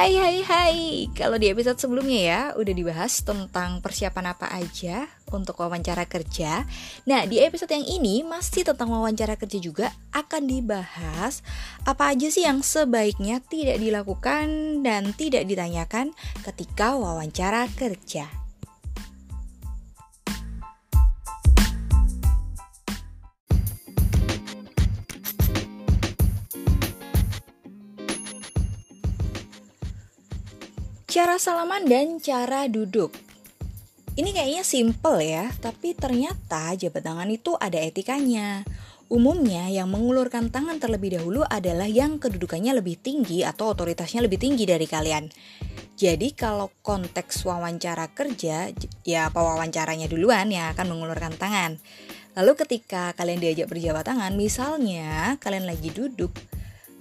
Hai hai hai. Kalau di episode sebelumnya ya Udah dibahas tentang persiapan apa aja Untuk wawancara kerja. Nah di episode yang ini Masih tentang wawancara kerja juga Akan dibahas Apa aja sih yang sebaiknya Tidak dilakukan Dan tidak ditanyakan Ketika wawancara kerja Cara salaman dan cara duduk. Ini kayaknya simple ya, tapi ternyata jabat tangan itu ada etikanya. Umumnya yang mengulurkan tangan terlebih dahulu adalah yang kedudukannya lebih tinggi atau otoritasnya lebih tinggi dari kalian. Jadi kalau konteks wawancara kerja, ya wawancaranya duluan yang akan mengulurkan tangan. Lalu ketika kalian diajak berjabat tangan, misalnya kalian lagi duduk,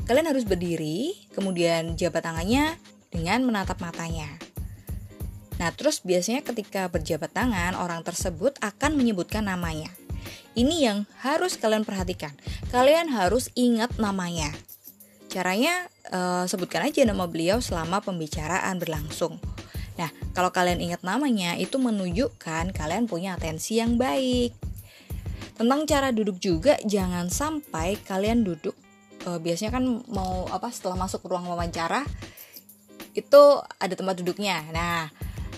kalian harus berdiri, kemudian jabat tangannya dengan menatap matanya. Nah, terus biasanya ketika berjabat tangan, orang tersebut akan menyebutkan namanya. Ini yang harus kalian perhatikan. Kalian harus ingat namanya. Caranya uh, sebutkan aja nama beliau selama pembicaraan berlangsung. Nah, kalau kalian ingat namanya, itu menunjukkan kalian punya atensi yang baik. Tentang cara duduk juga, jangan sampai kalian duduk. Uh, biasanya kan mau apa setelah masuk ruang wawancara, itu ada tempat duduknya. Nah,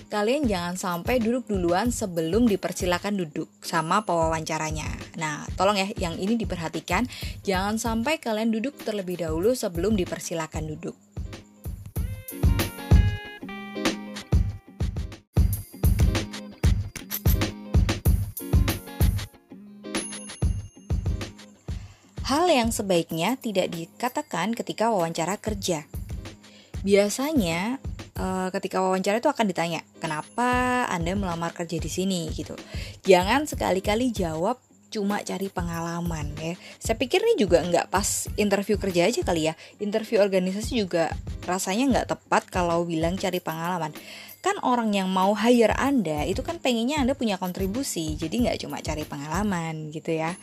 kalian jangan sampai duduk duluan sebelum dipersilakan duduk sama pewawancaranya. Nah, tolong ya, yang ini diperhatikan, jangan sampai kalian duduk terlebih dahulu sebelum dipersilakan duduk. Hal yang sebaiknya tidak dikatakan ketika wawancara kerja. Biasanya uh, ketika wawancara itu akan ditanya, "Kenapa Anda melamar kerja di sini?" gitu. Jangan sekali-kali jawab cuma cari pengalaman ya. Saya pikir ini juga nggak pas interview kerja aja kali ya. Interview organisasi juga rasanya nggak tepat kalau bilang cari pengalaman. Kan orang yang mau hire Anda itu kan pengennya Anda punya kontribusi. Jadi nggak cuma cari pengalaman gitu ya.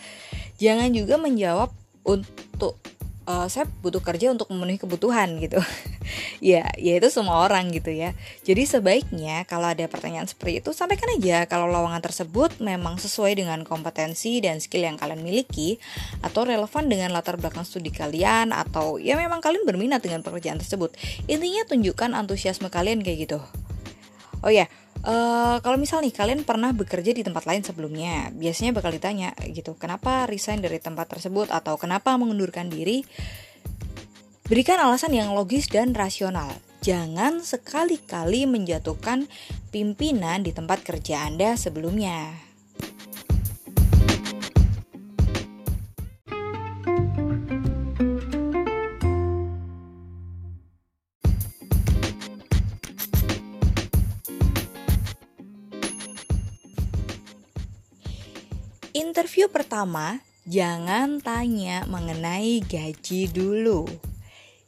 Jangan juga menjawab untuk uh, saya butuh kerja untuk memenuhi kebutuhan gitu. Ya ya itu semua orang gitu ya. Jadi sebaiknya kalau ada pertanyaan seperti itu sampaikan aja. Kalau lowongan tersebut memang sesuai dengan kompetensi dan skill yang kalian miliki atau relevan dengan latar belakang studi kalian atau ya memang kalian berminat dengan pekerjaan tersebut. Intinya tunjukkan antusiasme kalian kayak gitu. Oh ya Uh, kalau misal nih kalian pernah bekerja di tempat lain sebelumnya, biasanya bakal ditanya gitu, kenapa resign dari tempat tersebut atau kenapa mengundurkan diri? Berikan alasan yang logis dan rasional. Jangan sekali-kali menjatuhkan pimpinan di tempat kerja Anda sebelumnya. Interview pertama, jangan tanya mengenai gaji dulu.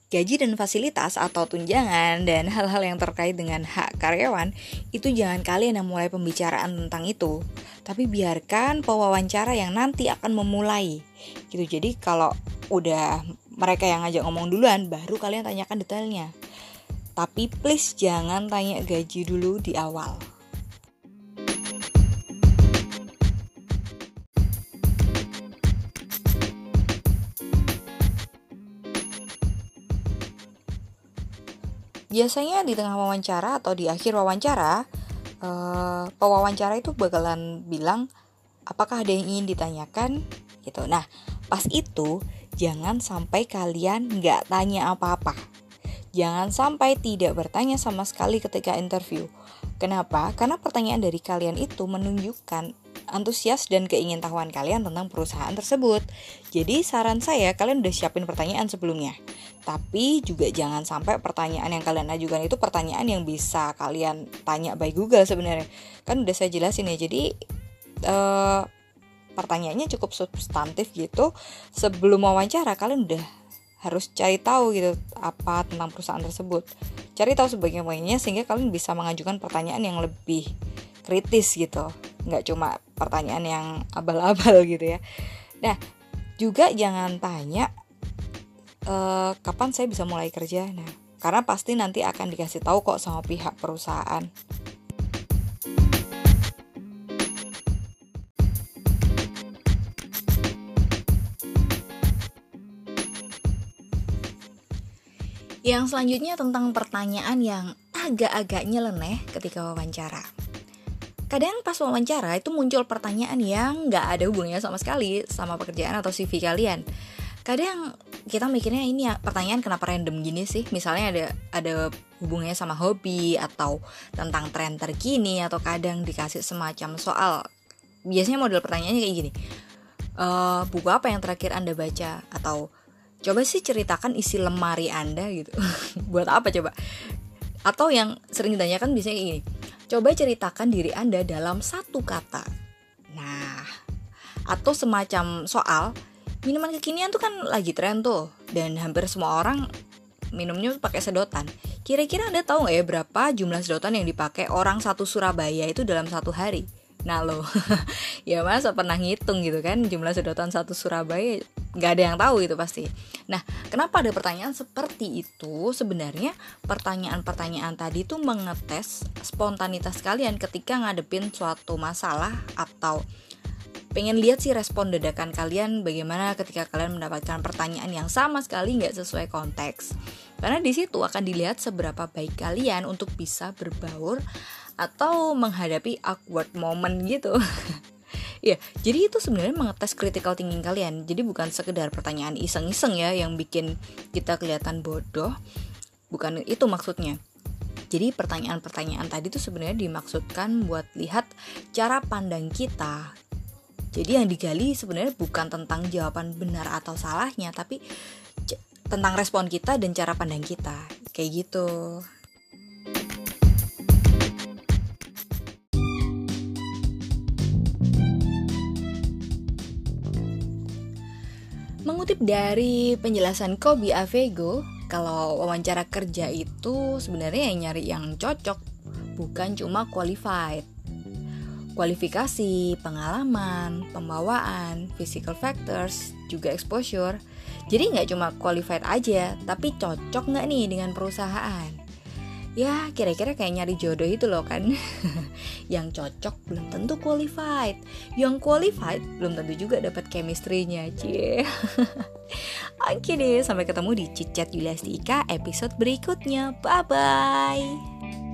Gaji dan fasilitas atau tunjangan dan hal-hal yang terkait dengan hak karyawan itu jangan kalian yang mulai pembicaraan tentang itu. Tapi biarkan pewawancara yang nanti akan memulai. Gitu. Jadi kalau udah mereka yang ngajak ngomong duluan baru kalian tanyakan detailnya. Tapi please jangan tanya gaji dulu di awal. Biasanya di tengah wawancara atau di akhir wawancara uh, pewawancara itu bakalan bilang apakah ada yang ingin ditanyakan? Gitu. Nah pas itu jangan sampai kalian nggak tanya apa-apa. Jangan sampai tidak bertanya sama sekali ketika interview. Kenapa? Karena pertanyaan dari kalian itu menunjukkan antusias dan keingintahuan kalian tentang perusahaan tersebut. Jadi saran saya kalian udah siapin pertanyaan sebelumnya. Tapi juga jangan sampai pertanyaan yang kalian ajukan itu pertanyaan yang bisa kalian tanya by Google sebenarnya. Kan udah saya jelasin ya. Jadi uh, pertanyaannya cukup substantif gitu. Sebelum wawancara kalian udah harus cari tahu gitu apa tentang perusahaan tersebut. Cari tahu sebagainya sehingga kalian bisa mengajukan pertanyaan yang lebih kritis gitu nggak cuma pertanyaan yang abal-abal gitu ya nah juga jangan tanya e, kapan saya bisa mulai kerja nah karena pasti nanti akan dikasih tahu kok sama pihak perusahaan. Yang selanjutnya tentang pertanyaan yang agak-agak nyeleneh ketika wawancara. Kadang pas wawancara itu muncul pertanyaan yang nggak ada hubungannya sama sekali sama pekerjaan atau CV kalian. Kadang kita mikirnya ini ya pertanyaan kenapa random gini sih? Misalnya ada ada hubungannya sama hobi atau tentang tren terkini atau kadang dikasih semacam soal. Biasanya model pertanyaannya kayak gini. E, buku apa yang terakhir Anda baca atau coba sih ceritakan isi lemari anda gitu buat apa coba atau yang sering ditanyakan biasanya ini coba ceritakan diri anda dalam satu kata. Nah atau semacam soal minuman kekinian tuh kan lagi tren tuh dan hampir semua orang minumnya pakai sedotan. Kira-kira anda tahu nggak ya berapa jumlah sedotan yang dipakai orang satu Surabaya itu dalam satu hari Nah lo, ya masa pernah ngitung gitu kan jumlah sedotan satu Surabaya nggak ada yang tahu itu pasti. Nah kenapa ada pertanyaan seperti itu? Sebenarnya pertanyaan-pertanyaan tadi tuh mengetes spontanitas kalian ketika ngadepin suatu masalah atau pengen lihat sih respon dadakan kalian bagaimana ketika kalian mendapatkan pertanyaan yang sama sekali nggak sesuai konteks karena di situ akan dilihat seberapa baik kalian untuk bisa berbaur atau menghadapi awkward moment gitu. ya, jadi itu sebenarnya mengetes critical thinking kalian. Jadi bukan sekedar pertanyaan iseng-iseng ya yang bikin kita kelihatan bodoh. Bukan itu maksudnya. Jadi pertanyaan-pertanyaan tadi tuh sebenarnya dimaksudkan buat lihat cara pandang kita. Jadi yang digali sebenarnya bukan tentang jawaban benar atau salahnya, tapi tentang respon kita dan cara pandang kita. Kayak gitu. Mengutip dari penjelasan Kobi Avego, kalau wawancara kerja itu sebenarnya yang nyari yang cocok, bukan cuma qualified. Kualifikasi, pengalaman, pembawaan, physical factors, juga exposure. Jadi nggak cuma qualified aja, tapi cocok nggak nih dengan perusahaan ya kira-kira kayak nyari jodoh itu loh kan. Yang cocok belum tentu qualified. Yang qualified belum tentu juga dapat chemistry-nya cie. Oke deh sampai ketemu di Cicat Yuliastika episode berikutnya. Bye bye